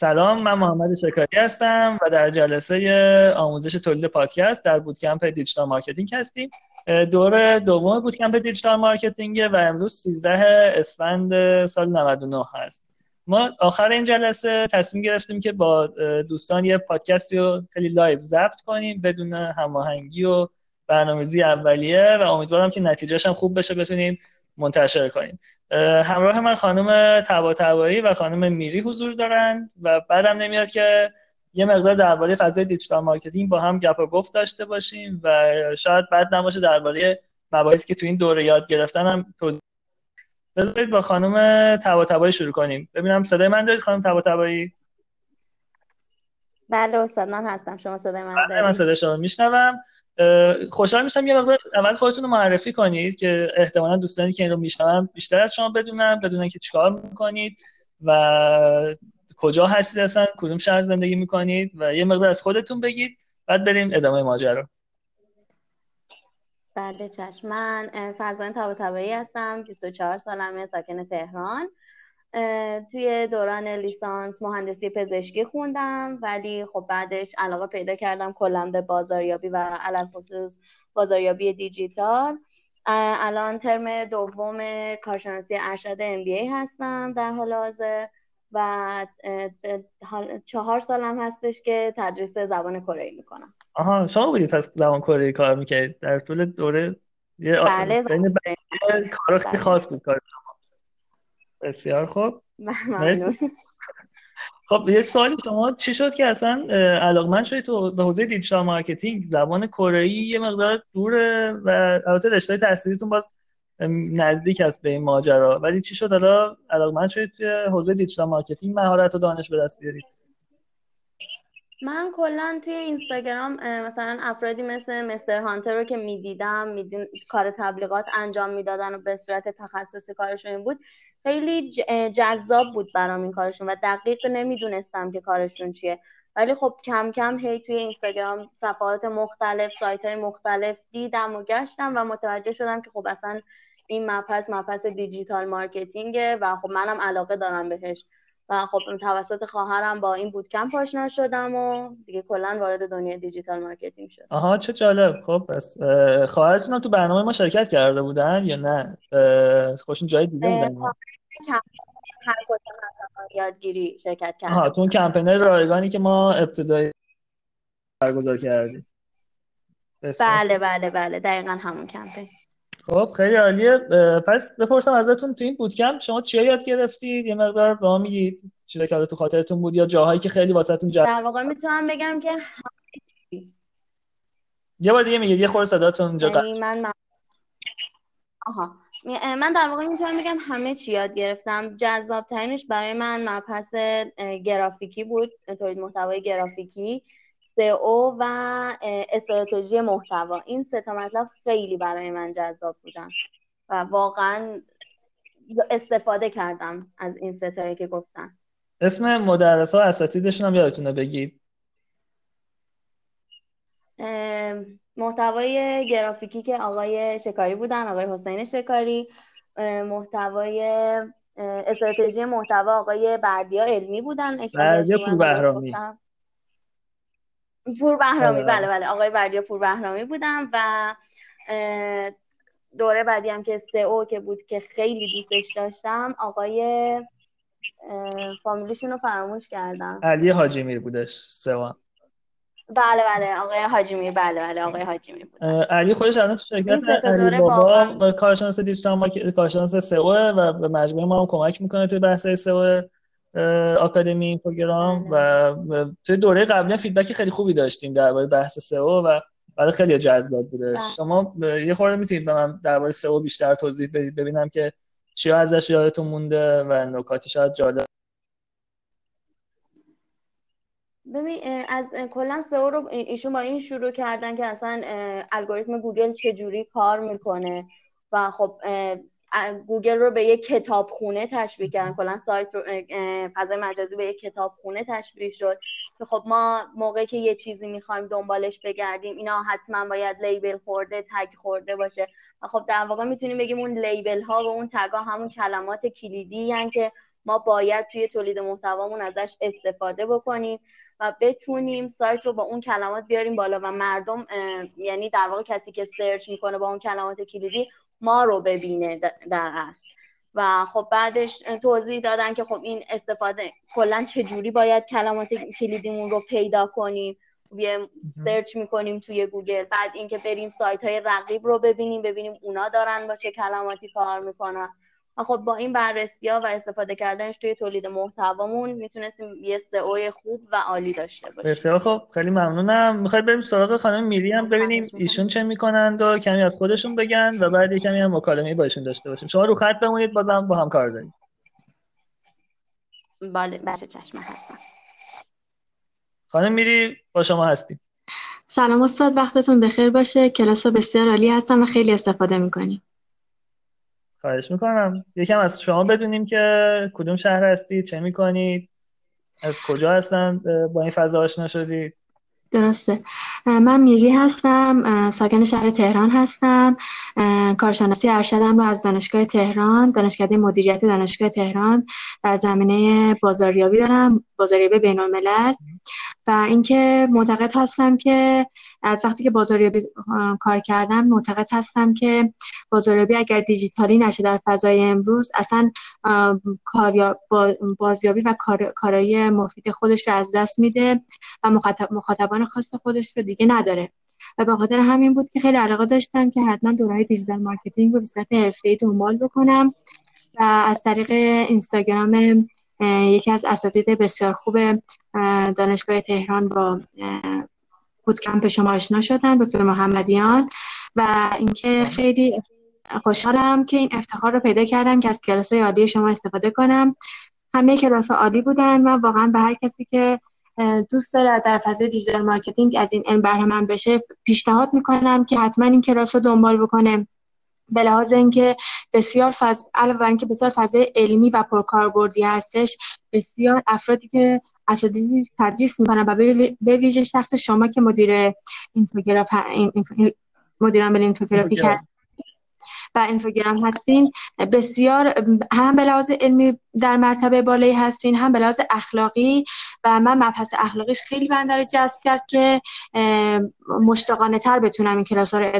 سلام من محمد شکاری هستم و در جلسه آموزش تولید پادکست در bootcamp digital marketing هستیم. دور دوم bootcamp digital marketing و امروز 13 اسفند سال 99 هست. ما آخر این جلسه تصمیم گرفتیم که با دوستان یه پادکستی رو خیلی live ضبط کنیم بدون هماهنگی و برنامه‌ریزی اولیه و امیدوارم که نتیجهش هم خوب بشه بتونیم منتشر کنیم همراه من خانم طباطبایی و خانم میری حضور دارن و بدم نمیاد که یه مقدار درباره فضای digital marketing با هم گپ و گفت داشته باشیم و شاید بد نباشه درباره مباحثی که تو این دوره یاد گرفتن هم توضیح بذارید با خانم طباطبایی شروع کنیم. ببینم صدای من دارید خانم طباطبایی؟ بله استاد من هستم. شما صدای من بله، دارید؟ من صدای شما میشنوم. خوشحال میشم یه مقدار اول خودتون رو معرفی کنید که احتمالا دوستانی که این رو میشنون بیشتر از شما بدونن بدونن که چیکار می‌کنید و کجا هستید اصلا کدوم شهر زندگی می‌کنید و یه مقدار از خودتون بگید. بعد بریم ادامه ماجرا. بله چشم من فرزان تبا هستم 24 سالمه ساکن تهران. توی دوران لیسانس مهندسی پزشکی خوندم ولی خب بعدش علاقه پیدا کردم کلا به بازاریابی و علل خصوص بازاریابی دیجیتال. الان ترم دوم کارشناسی ارشد ام هستم در حال حاضر و چهار سالم هستش که تدریس زبان کره می‌کنم. آها شما بودید پس زبان کره کار می‌کردید در طول دوره یه بله, بله. کار خیلی خاص بود کار بسیار خوب. خب یه سوالی شما چی شد که اصلا علاقمند شدید تو به حوزه digital marketing؟ زبان کره یه مقدار دوره و البته رشته تحصیلیتون باز نزدیک است به این ماجرا. ولی چی شد؟ حالا علاقمند شدید توی حوزه digital marketing مهارت و دانش به دست بیارید من کلا توی اینستاگرام مثلا افرادی مثل مستر هانتر رو که می‌دیدم میدین کار تبلیغات انجام می‌دادن و به صورت تخصصی کارشون بود خیلی جذاب بود برام این کارشون و دقیق نمی‌دونستم که کارشون چیه. ولی خب کم کم هی توی اینستاگرام صفحات مختلف سایت های مختلف دیدم و گشتم و متوجه شدم که خب اصلا این مبحث مبحث digital marketing ه و خب منم علاقه دارم بهش. و خب توسط خواهرم با این bootcamp آشنا شدم و دیگه کلا وارد دنیای digital marketing شدم. آها چه جالب. خب پس خواهرتون تو برنامه ما شرکت کرده بودن یا نه؟ خودشون جایی دیده بودن. هر یادگیری شرکت کردم آها تو اون کمپینای رایگانی که ما ابتدایی برگزار کردیم. بله بله بله. دقیقا همون کمپین. خب خیلی عالیه. پس بپرسم ازتون تو این بودکمپ شما چیا یاد گرفتید؟ یه مقدار به ما میگید چیزایی که تو خاطرتون بود یا جاهایی که خیلی واسهتون جالب در واقع می‌تونم بگم که یه بار دیگه میگید یه خورده صداتون جا یعنی من من آها. من در واقع می‌تونم بگم همه چی یاد گرفتم. جذاب ترینش برای من مبحث گرافیکی بود تولید محتوای گرافیکی. او و استراتژی محتوا. این سه تا مطلب خیلی برای من جذاب بودن و واقعا استفاده کردم از این ستایی که گفتن. اسم مدرس ها اساتیدشون هم یادتونه بگید. محتوای گرافیکی که آقای شکاری بودن آقای حسین شکاری. محتوای استراتژی محتوا آقای بردیا علمی بودن. بردیا پور بهرامی پور بهرامی بله بله. آقای بردیا پور بهرامی بودم و دوره بعدی هم که سه او که بود که خیلی دوستش داشتم آقای فامیلیشون رو فراموش کردم. علی حاجی میر بودش سه بله بله. آقای حاجی میر بله بله. آقای حاجی میر بود علی خودش الان تو شرکت علی بابا. کارشناس دیجیتال مارکت کارشناس سئو و به مجموعه ما هم کمک می‌کنه توی بحث سئو آکادمی اینفوگرام و توی دوره قبلی feedback خیلی خوبی داشتیم درباره بحث SEO و برای خیلی جذاب بوده بله. شما یه خورده می‌تونید به من درباره SEO بیشتر توضیح بدید ببینم که چیا ازش یادتون مونده و نکاتی شاید جالب ببین از کلا SEO رو ایشون با این شروع کردن که اصلا الگوریتم گوگل چجوری کار می‌کنه و خب گوگل رو به یک کتابخونه تشبیه کردن. کلا سایت رو فضای مجازی به یک کتابخونه تشبیه شد که خب ما موقعی که یه چیزی می‌خوایم دنبالش بگردیم اینا حتما باید لیبل خورده تگ خورده باشه. و خب در واقع می‌تونیم بگیم اون لیبل ها و اون تگ ها همون کلمات کلیدی هن که ما باید توی تولید محتوامون ازش استفاده بکنیم و بتونیم سایت رو با اون کلمات بیاریم بالا و مردم یعنی در واقع کسی که search می‌کنه با اون کلمات کلیدی ما رو ببینه در اصل. و خب بعدش توضیح دادن که خب این استفاده کلا چجوری باید کلمات کلیدیمون رو پیدا کنیم. یه search می‌کنیم توی گوگل بعد اینکه بریم سایت های رقیب رو ببینیم ببینیم اونا دارن با چه کلماتی کار می‌کنن. خب با این بررسی ها و استفاده کردنش توی تولید محتوامون می‌تونستیم یه SEO خوب و عالی داشته باشیم. بسیار خب خیلی ممنونم. می‌خواید بریم سراغ خانم میری هم؟ ببینیم ایشون چه می‌کنند و کمی از خودشون بگن و بعد کمی هم مکالمه با ایشون داشته باشیم. شما رو خط بمونید بازم با هم کار داریم. بله بله چشم هستم. خانم میری با شما هستیم. سلام استاد وقتتون بخیر باشه. کلاس بسیار عالی هستم و خیلی استفاده می‌کنیم. خواهش می‌کنم. یکم از شما بدونیم که کدوم شهر هستید چه می‌کنید از کجا هستن با این فضا آشنا شدید؟ درسته. من میری هستم ساکن شهر تهران هستم. کارشناسی ارشدم رو از دانشگاه تهران دانشکده مدیریت دانشگاه تهران. در زمینه بازاریابی دارم. بازاریابی بین الملل و اینکه معتقد هستم که از وقتی که بازاریابی کار کردم معتقد هستم که بازاریابی اگر دیجیتالی نشه در فضای امروز اصلا بازیابی و کارایی مفید خودش رو از دست میده و مخاطبان خاص خودش رو دیگه نداره. و به خاطر همین بود که خیلی علاقه داشتم که حتما دوره‌های digital marketing رو به صورت حرفه‌ای دنبال بکنم و از طریق اینستاگرام یکی از اساتید بسیار خوب دانشگاه تهران با bootcamp شما آشنا شدن دکتر محمدیان. و اینکه خیلی خوشحالم که این افتخار رو پیدا کردم که از کلاس عالی شما استفاده کنم. همه کلاس عالی بودن و واقعا به هر کسی که دوست داره در فضای digital marketing از این علم بهره‌مند بشه پیشنهاد می‌کنم که حتما این کلاس رو دنبال بکنه. به لحاظ اینکه بسیار فض... علاوه اینکه بسیار فضای علمی و پرکاربردی هستش بسیار افرادی که اساتید تدریس می‌کنن و به ویژه شخص شما که مدیر اینفوگراف مدیر عامل اینفوگرافیک هست. و اینفوگرام هستین بسیار هم به لحاظ علمی در مرتبه بالایی هستین هم به لحاظ اخلاقی و من مبحث اخلاقیش خیلی بنده رو جذب کرد که مشتاقانه تر بتونم این کلاس ها رو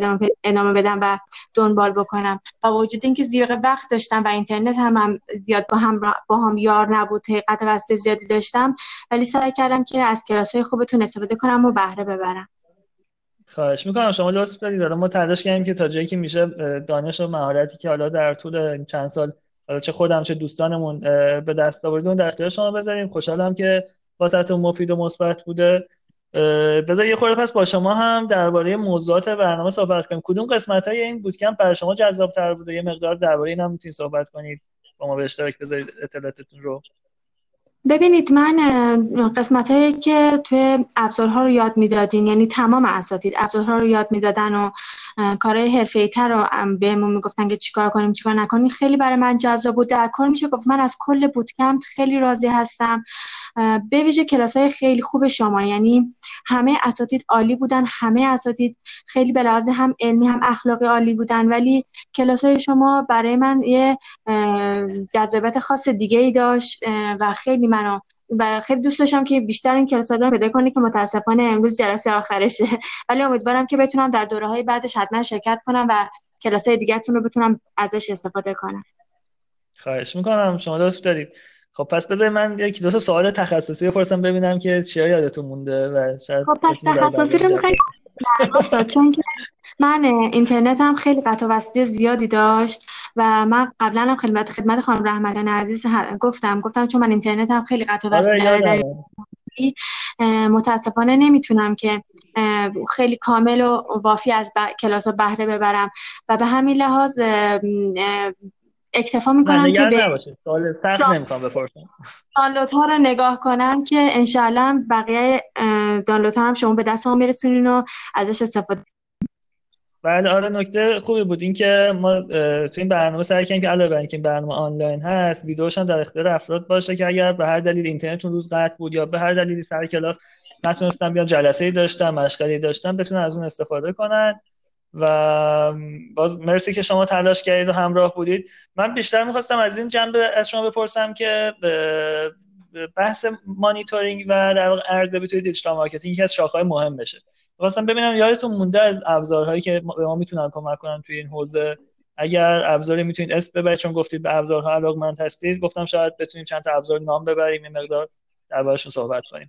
ادامه, بدم و دنبال بکنم. با وجود اینکه زیغ وقت داشتم و اینترنت هم, هم زیاد با هم با هم یار نبود حقیقت وسط زیادی داشتم ولی سعی کردم که از کلاس های خوبتون استفاده کنم و بهره ببرم. خواهش می‌کنم. شما لطف دارید ما تلاش کردیم که تا جایی که میشه دانش و مهارتی که حالا در طول چند سال حالا چه خودم چه دوستانمون به دست آوردیم در اختیار شما بذاریم. خوشحالم که واسهتون مفید و مثبت بوده. بذار یه خورده پس با شما هم درباره موضوعات برنامه صحبت کنیم. کدوم قسمت های این بودکمپ برای شما جذاب تر بوده؟ یه مقدار درباره این هم می‌تونید صحبت کنید. با ما به اشتراک بذارید اطلاعاتتون رو. ببینید من قسمت هایی که توی ابزارها رو یاد می‌دادین یعنی تمام اساتید ابزارها رو یاد می‌دادن و کارهای حرفه‌ای تر رو بهمون می‌گفتن که چیکار کنیم چیکار نکنیم. خیلی برای من جذاب بود. در کل میشه گفت من از کل بودکمپ خیلی راضی هستم. به ویژه کلاس های خیلی خوب شما یعنی همه اساتید عالی بودن همه اساتید خیلی به لحاظ هم علمی هم اخلاقی عالی بودن. ولی کلاس های شما برای من یه جذابیت خاص دیگه ای داشت و خیلی منو و خیلی دوست داشتم که بیشتر این کلاس رو پیدا کنه که متاسفانه امروز جلسه آخرشه. ولی امیدوارم که بتونم در دوره های بعدش حتما شرکت کنم و کلاس های دیگرتون رو بتونم ازش استفاده کنم. خواهش می‌کنم. شما دوست دارید. خب پس بذارید من یک دو تا سوال تخصصی بپرسم ببینم که چیا یادتون مونده و شاید خب پس تخصصی رو می‌خواید چون که من اینترنت هم خیلی قطع وصلی زیادی داشت و من قبلا هم خدمت خدمت خانم رحمتان عزیز گفتم گفتم چون من اینترنت هم خیلی قطع وصلی داره متاسفانه نمی‌تونم که خیلی کامل و وافی از کلاس و بهره ببرم. و به همین لحاظ اکتفا می‌کنم که به سوال سخت نمی‌خوام بپرسم. دانلود ها رو نگاه کنم که انشاءالله بقیه دانلود ها هم شما به دست ما میرسونین و ازش استفاده بله آره نکته خوبی بود. اینکه ما تو این برنامه سعی کردیم که علاوه بر اینکه این برنامه آنلاین هست ویدیوش هم در اختیار افراد باشه که اگر به هر دلیل اینترنتتون روز قطع بود یا به هر دلیلی سر کلاس نتونستن بیان جلسه ای داشتن مشغله داشتن بتونن از اون استفاده کنن. و باز مرسی که شما تلاش کردید و همراه بودید. من بیشتر می‌خواستم از این جنبه از شما بپرسم که بحث مانیتورینگ و در واقع ارزیابی توی digital marketing یکی از شاخه‌های مهمشه. خواستم ببینم یادتون مونده از ابزارهایی که به ما می‌تونن کمک کنن توی این حوزه؟ اگر ابزاری می‌تونید اسم ببرید چون گفتید به ابزارها علاقمند هستید گفتم شاید بتونیم چند تا ابزار نام ببریم این مقدار دربارشون صحبت کنیم.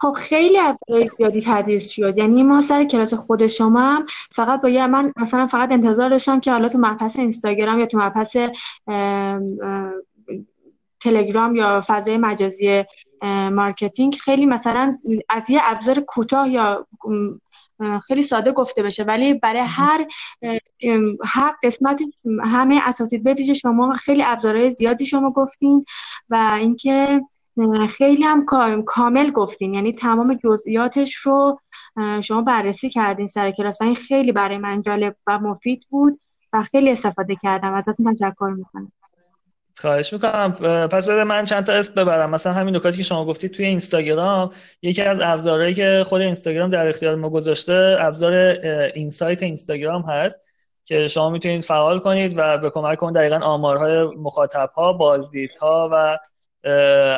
خب خیلی ابزار زیادی تدریس شد. یعنی ما سر کلاس خود شما هم فقط با من مثلا فقط انتظار داشتم که حالا تو مبحث اینستاگرام یا تو مبحث تلگرام یا فضای مجازی marketing خیلی مثلا از یه ابزار کوتاه یا خیلی ساده گفته بشه. ولی برای هر هر قسمت همه اساسی به شما خیلی ابزارهای زیادی شما گفتین و اینکه خیلی هم کامل گفتین. یعنی تمام جزئیاتش رو شما بررسی کردین سر کلاس و این خیلی برای من جالب و مفید بود و خیلی استفاده کردم. ازتون تشکر می‌کنم. خواهش می‌کنم. پس بده من چند تا اسم ببرم. مثلا همین نکاتی که شما گفتید توی اینستاگرام یکی از ابزارهایی که خود اینستاگرام در اختیار ما گذاشته ابزار insight اینستاگرام هست که شما می‌تونید فعال کنید و به کمک اون دقیقا آمارهای مخاطب ها بازدیدها و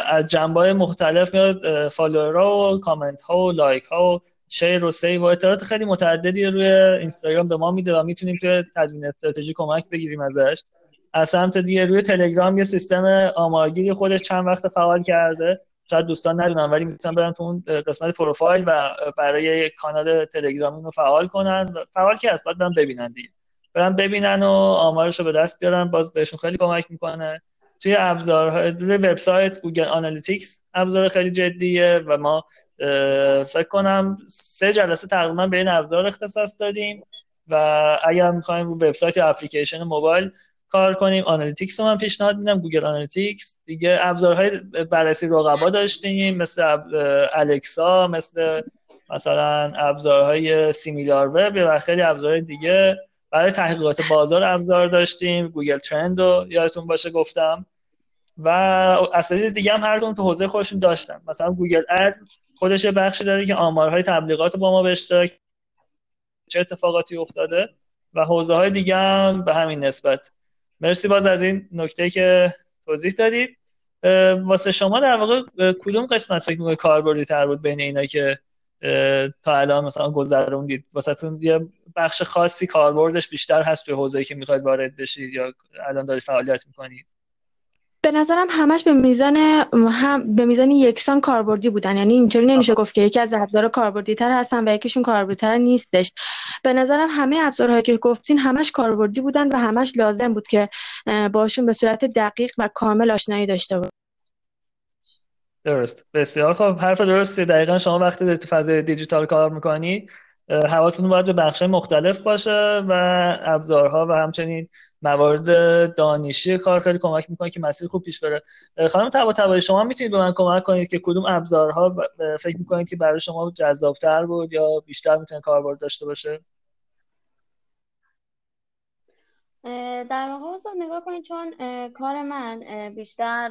از جنبه مختلف میاد follower ها و کامنت ها و like ها و share و save و اطلاعات خیلی متعددی روی اینستاگرام به ما میده و می‌تونیم توی تدوین استراتژی کمک بگیریم ازش. از سمت دیگه روی تلگرام یه سیستم آمارگیری خودش چند وقت فعال کرده. شاید دوستان ندونن ولی می‌تونن برن تو اون قسمت پروفایل و برای کانال تلگرامی رو فعال کنن. فعال که از بعد برن ببینن دیگه. برن ببینن و آمارش رو به دست بیارن. باز بهشون خیلی کمک می‌کنه. توی ابزارهای روی وبسایت Google Analytics ابزار خیلی جدیه و ما فکر کنم سه جلسه تقریبا به این ابزار اختصاص دادیم و اگر می‌خوایم رو وبسایت یا اپلیکیشن موبایل کار کنیم Analytics رو من پیشنهاد میدم. Google Analytics دیگه ابزارهای بررسی رقبا داشتیم مثل Alexa مثل مثلا ابزارهای SimilarWeb و خیلی ابزارهای دیگه. برای تحقیقات بازار ابزار داشتیم. Google Trend رو یادتون باشه گفتم. و اساتید دیگه هم هر تو حوزه خودشون داشتن. مثلا گوگل ادز خودش بخشی داره که آمارهای تبلیغات با ما به اشتراک چه اتفاقاتی افتاده. و حوزه های دیگه هم به همین نسبت. مرسی باز از این نکته که توضیح دادید. واسه شما در واقع کدوم قسمت فکر می‌کنید کاربردی تر بود بین اینا که تا الان مثلا گذروندید. واسهتون یه بخش خاصی کاربردش بیشتر هست توی حوزه‌ای که می‌خواید وارد بشید یا الان دارید فعالیت می‌کنید؟ به نظرم همش به میزان هم به میزان یکسان کاربردی بودن. یعنی اینطوری نمیشه گفت که یکی از ابزار کاربردی تر هستن و یکیشون کاربردی تر نیستش. به نظرم همه ابزارهایی که گفتین همش کاربردی بودن و همش لازم بود که باشون به صورت دقیق و کامل آشنایی داشته بود درست. بسیار خب حرف درستی. دقیقا شما وقتی تو فضای دیجیتال کار می‌کنی حواتون باید به بخش مختلف باشه و ابزارها و همچنین موارد دانشی کار خیلی کمک می‌کنه که مسیر خوب پیش بره. خانم تبا تبایی شما می‌تونید به من کمک کنید که کدوم ابزارها فکر می‌کنید که برای شما جذابتر بود یا بیشتر می‌تونه کاربرد داشته باشه؟ در واقع نگاه کنید چون کار من بیشتر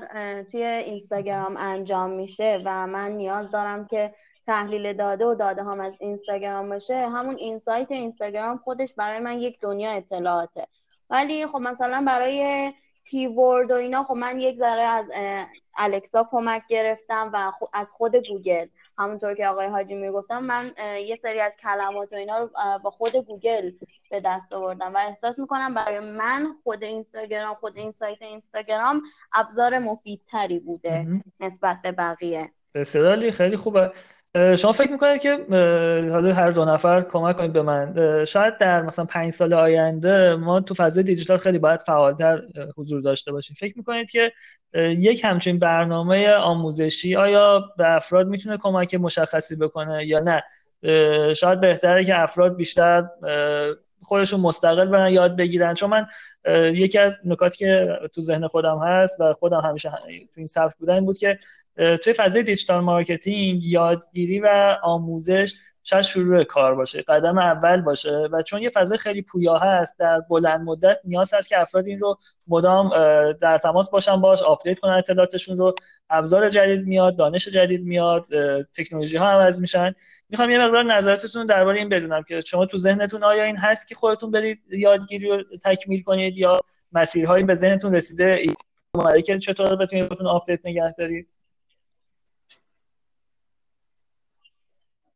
توی اینستاگرام انجام میشه و من نیاز دارم که تحلیل داده و داده هم از اینستاگرام باشه. همون اینسایت اینستاگرام خودش برای من یک دنیا اطلاعاته. ولی خب مثلا برای keyword و اینا خب من یک ذره از Alexa کمک گرفتم و از خود گوگل. همونطور که آقای حاجی می‌گفتم من یه سری از کلمات و اینا رو با خود گوگل به دست آوردم و احساس می‌کنم برای من خود اینستاگرام خود insight اینستاگرام ابزار مفیدتری بوده نسبت به بقیه. بسیار خیلی خوبه. شما فکر می‌کنید که حالا هر دو نفر کمک کنید به من. شاید در مثلا پنج سال آینده ما تو فضای دیجیتال خیلی باید فعالتر حضور داشته باشیم. فکر می‌کنید که یک همچین برنامه آموزشی آیا به افراد می‌تونه کمک مشخصی بکنه یا نه؟ شاید بهتره که افراد بیشتر خودشون مستقل برن یاد بگیرن. چون من یکی از نکاتی که تو ذهن خودم هست و خودم همیشه تو این سبک بودن این بود که توی فضای digital marketing یادگیری و آموزش شاید شروع کار باشه قدم اول باشه. و چون یه فضای خیلی پویا هست در بلند مدت نیاز هست که افراد این رو مدام در تماس باشن باش update کنن اطلاعاتشون رو ابزار جدید میاد دانش جدید میاد تکنولوژی ها عوض میشن. می‌خوام یه مقدار نظراتتون درباره این بدونم که شما تو ذهنتون آیا این هست که خودتون برید یادگیری رو تکمیل کنید یا مسیرهایی به ذهنتون رسیده؟ که چطور بتونید خودتون update نگه دارید؟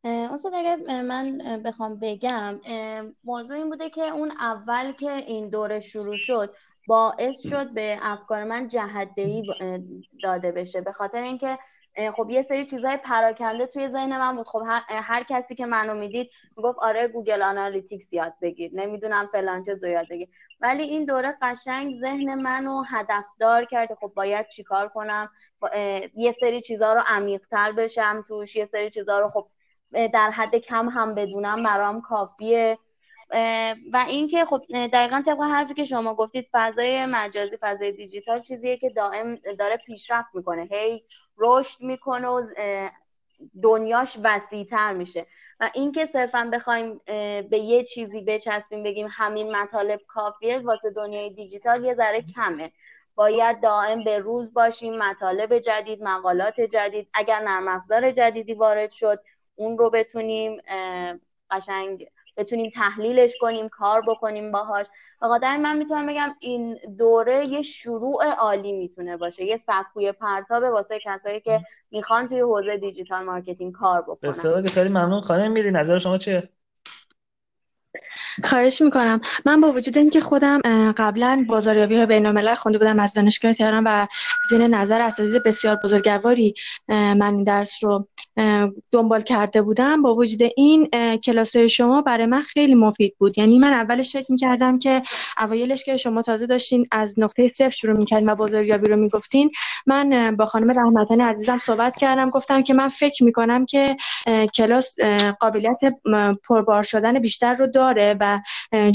استاد اگر من بخوام بگم موضوع این بوده که اون اول که این دوره شروع شد باعث شد به افکار من جهت‌دهی داده بشه. به خاطر اینکه خب یه سری چیزهای پراکنده توی ذهن من بود. خب هر, کسی که منو می‌دید می‌گفت آره Google Analytics یاد بگیر. نمی‌دونم فلان چیزو یاد بگیر. ولی این دوره قشنگ ذهن منو هدفدار کرده خب باید چیکار کنم؟ یه سری چیزها رو عمیقتر بشم توش. یه سری چیزها رو خب در حد کم هم بدونم برام کافیه. و اینکه خب دقیقا طبق حرفی که شما گفتید فضای مجازی فضای دیجیتال چیزیه که دائم داره پیشرفت می‌کنه. هی رشد می‌کنه و دنیاش وسیعتر میشه. و اینکه صرفا بخوایم به یه چیزی بچسبیم بگیم همین مطالب کافیه واسه دنیای دیجیتال یه ذره کمه. باید دائم به روز باشیم مطالب جدید مقالات جدید. اگر نرم افزار جدیدی وارد شد اون رو بتونیم قشنگ بتونیم تحلیلش کنیم کار بکنیم باهاش. بخاطر من می‌تونم بگم این دوره یه شروع عالی می‌تونه باشه. یه سکوی پرتابه واسه کسایی که می‌خوان توی حوزه digital marketing کار بکنن. بسیار خیلی ممنون. خانم میری نظر شما چیه؟ خواهش می‌کنم. من با وجود اینکه خودم قبلا بازاریابی های بین الملل خونده بودم از دانشگاه تهران و زیر نظر اساتید بسیار بزرگواری من این درس رو دنبال کرده بودم با وجود این کلاس شما برای من خیلی مفید بود. یعنی من اولش فکر می‌کردم که اوایلش که شما تازه داشتین از نقطه صفر شروع می‌کردین و بازاریابی رو می‌گفتین من با خانم رحمتانی عزیزم صحبت کردم گفتم که من فکر می‌کنم که کلاس قابلیت پربار شدن بیشتر رو داره و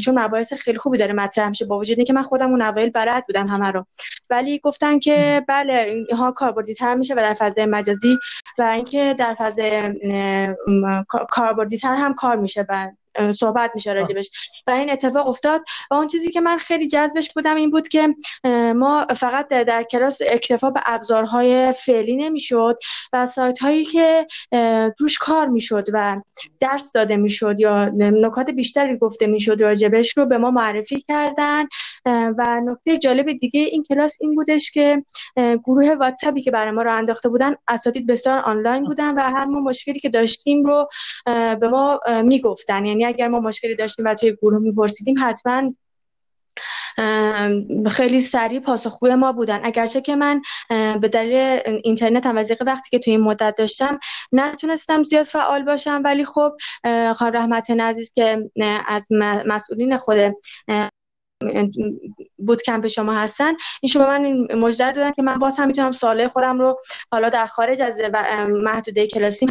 چون مباحث خیلی خوبی داره مطرح میشه با وجود که من خودم اون اوایل بلد بودم همه رو. ولی گفتن که بله اینها کاربردی تر میشه و در فضای مجازی و اینکه در فضای کاربردی تر هم کار میشه. و صحبت میشه راجبش. و این اتفاق افتاد و اون چیزی که من خیلی جذبش بودم این بود که ما فقط در کلاس اکتفا به ابزارهای فعلی نمی‌شد و سایت هایی که روش کار می‌شد و درس داده می‌شد یا نکات بیشتری گفته می‌شد راجبش رو به ما معرفی کردن. و نکته جالب دیگه این کلاس این بودش که گروه واتساپی که برای ما رو انداخته بودن اساتید بسیار آنلاین بودن و هر ما مشکلی که داشتیم رو به ما می‌گفتن. یعنی اگر ما مشکلی داشتیم و توی گروه میپرسیدیم حتما خیلی سریع پاسخگوی ما بودن. اگرچه که من به دلیل اینترنت هم وزیقه وقتی که توی این مدت داشتم نتونستم زیاد فعال باشم ولی خب خان رحمت عزیز که از مسئولین خود بود کمپ شما هستن این شما من مجدد دادن که من باز هم می‌تونم سوال خودم رو حالا در خارج از محدوده کلاسی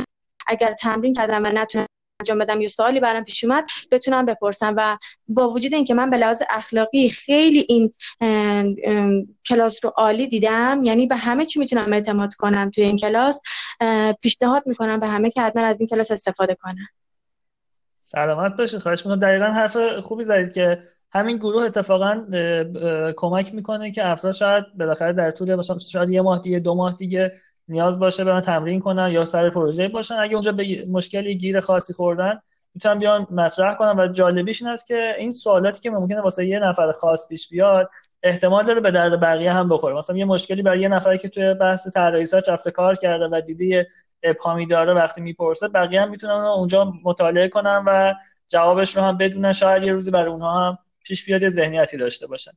اگر تمرین کردم و نتونم انجام بدم یه سوالی برام پیش اومد بتونم بپرسم. و با وجود اینکه من به لحاظ اخلاقی خیلی این کلاس رو عالی دیدم یعنی به همه چی می‌تونم اعتماد کنم توی این کلاس پیشنهاد می‌کنم به همه که حتما از این کلاس استفاده کنن. سلامت باشید. خواهش می‌کنم. دقیقا حرف خوبی زدید که همین گروه اتفاقا کمک می‌کنه که افراد شاید بالاخره در طول مثلا شاید یه ماه دیگه دو ماه دیگه نیاز باشه برن تمرین کنن یا سر پروژه باشن. اگه اونجا به مشکلی گیر خاصی خوردن می‌تونن بیان مطرح کنن و جالبیش این است که این سوالاتی که ممکنه واسه یه نفر خاص پیش بیاد احتمال داره به درد بقیه هم بخوره. مثلا یه مشکلی برای یه نفری که توی بحث طراحی سایت رفته کار کرده و دیده ابهامی داره وقتی می‌پرسه بقیه هم می‌تونن اونجا مطالعه کنن و جوابش رو هم بدونن. شاید یه روزی برای اونها هم پیش بیاد ذهنیتی داشته باشن.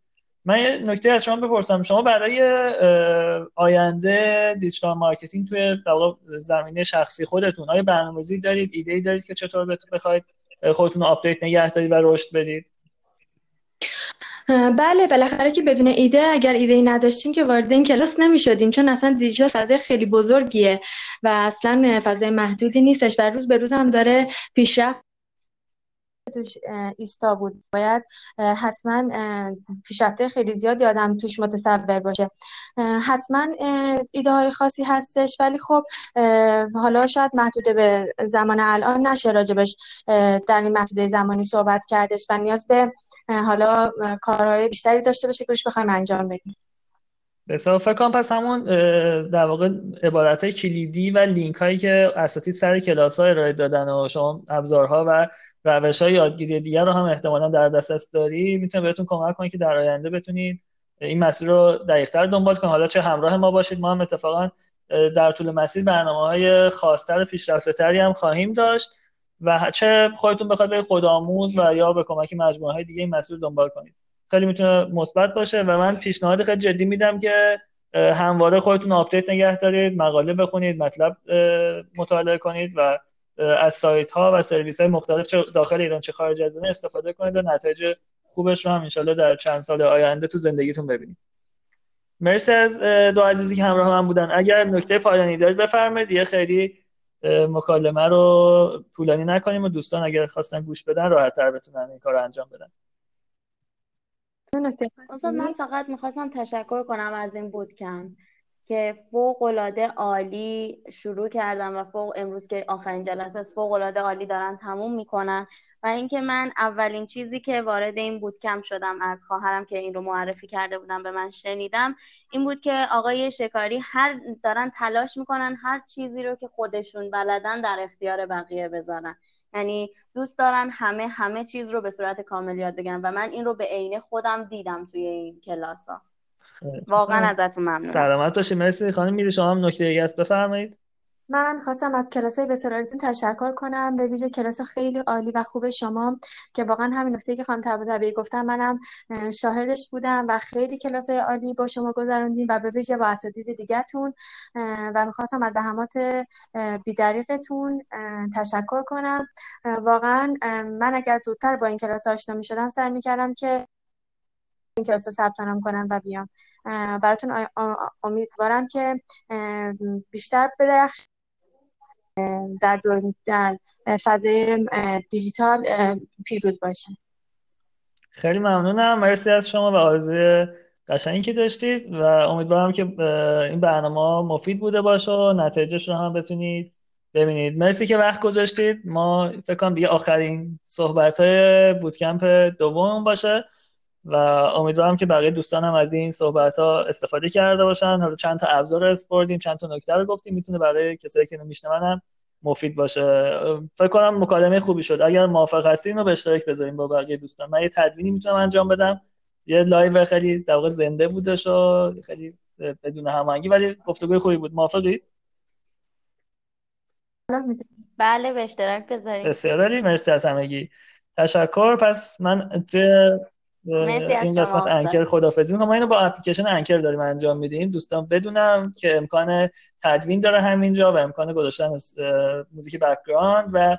من یه نکته از شما بپرسم. شما برای آینده digital marketing توی زمینه شخصی خودتون آیا برنامه‌ریزی دارید؟ ایده ای دارید که چطور بخواید خودتون update نگه دارید و رشد بدید؟ بله بالاخره که بدون ایده اگر ایده ای نداشتیم که وارد این کلاس نمی‌شدیم چون اصلا دیجیتال فضای خیلی بزرگیه و اصلا فضای محدودی نیستش و روز به روز هم داره پیشرفت توش ایستا بود. باید حتما پیشرفته خیلی زیادی آدم توش متصور باشه. حتما ایده های خاصی هستش ولی خب حالا شاید محدوده به زمان الان نشه راجبش در این محدوده زمانی صحبت کردش و نیاز به حالا کارهای بیشتری داشته باشه که بخوایم انجام بدیم. بسیار فکر کنم پس همون در واقع عبارت های کلیدی و لینک هایی که اساتید سر کلاس ها ارائه دادن و شما ابزارها و روش های یادگیری دیگر رو هم احتمالا در دسترس داری می‌تونه بهتون کمک کنه که در آینده بتونید این مسیر رو دقیقتر دنبال کنید. حالا چه همراه ما باشید ما هم اتفاقا در طول مسیر برنامه های خاصتر پیشرفته تری هم خواهیم داشت و چه خودتون بخواد به خودآموز و یا به کمک مجموعه های دیگه این مسیر دنبال کنید. خیلی می‌تونه مثبت باشه و من پیشنهاد خیلی جدی میدم که همواره خودتون update نگه دارید مقاله بخونید مطلب مطالعه کنید و از سایت ها و سرویس های مختلف چه داخل ایران چه خارج از ایران استفاده کنید و نتایج خوبش رو هم انشالله در چند سال آینده تو زندگیتون ببینید. مرسی از دو عزیزی که همراه من بودن. اگر نکته پایانی دارید بفرمایید. یه خیلی مکالمه رو طولانی نکنیم و دوستان اگر خواستن گوش بدن راحت تر بتونن این کار رو انجام بدن. من فقط می‌خواستم تشکر کنم از این بودکم که فوق العاده عالی شروع کردم و فوق امروز که آخرین جلسه است فوق العاده عالی دارن تموم می‌کنن و اینکه من اولین چیزی که وارد این بودکم شدم از خواهرم که این رو معرفی کرده بودم به من شنیدم این بود که آقای شکاری هر دارن تلاش می‌کنن هر چیزی رو که خودشون بلدن در اختیار بقیه بذارن. یعنی دوست دارن همه همه چیز رو به صورت کامل یاد بگیرن و من این رو به عین خودم دیدم توی این کلاس ها واقعا ازتون ممنونم. سلامت باشید مرسی خانم میری. شما هم نکته ای است بفرمایید. من خواستم از کلاس های بسیارتون تشکر کنم به ویژه کلاس خیلی عالی و خوب شما که واقعا همین نکته که خانم طبیعی گفتم منم شاهدش بودم و خیلی کلاس عالی با شما گذروندیم و به ویژه با اساتید دیگهتون و می‌خواستم از زحمات بیدریقتون تشکر کنم. واقعا من اگر زودتر با این کلاس آشنا می‌شدم سعی می‌کردم که این کلاس رو ثبت کنم و بیام. براتون امیدوارم که بیشتر بدرخش در, در فضای دیجیتال پیروز باشه. خیلی ممنونم. مرسی از شما و آرزوی قشنگی که داشتید و امیدوارم که این برنامه مفید بوده باشه و نتایجش رو هم بتونید ببینید. مرسی که وقت گذاشتید. ما فکر کنم دیگه آخرین صحبت های بودکمپ دوم باشه. و امیدوارم که بقیه دوستانم از این صحبت ها استفاده کرده باشن. حالا چند تا ابزار اسم بردیم چند تا نکته رو گفتیم می‌تونه برای کسایی که می‌شنون مفید باشه. فکر کنم مکالمه خوبی شد. اگر موافق هستین رو به اشتراک بذاریم با بقیه دوستان. من یه تدوینی می‌تونم انجام بدم. یه live خیلی در واقع زنده بودش و خیلی بدون هماهنگی ولی گفتگوی خوبی بود. موافقید؟ بله به اشتراک بذاریم بسیار مرسی از همگی. تشکر. پس من این قسمت Anchor خدافزی می‌کنم. ما اینو با اپلیکیشن Anchor داریم انجام میدیم. دوستان بدونن که امکان تدوین داره همینجا و امکان گذاشتن music background و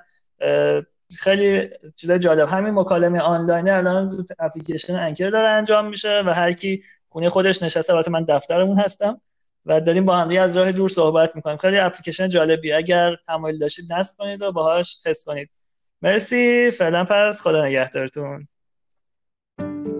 خیلی چیزای جالب. همین مکالمه آنلاین الان اپلیکیشن Anchor داره انجام میشه و هر کی خونه خودش نشسته البته من دفترمون هستم و داریم با هم از راه دور صحبت می‌کنیم. خیلی اپلیکیشن جالبی اگر تمایل داشتید نصب کنید و باهاش تست کنید. مرسی. فعلا پس خدا نگهدارتون. you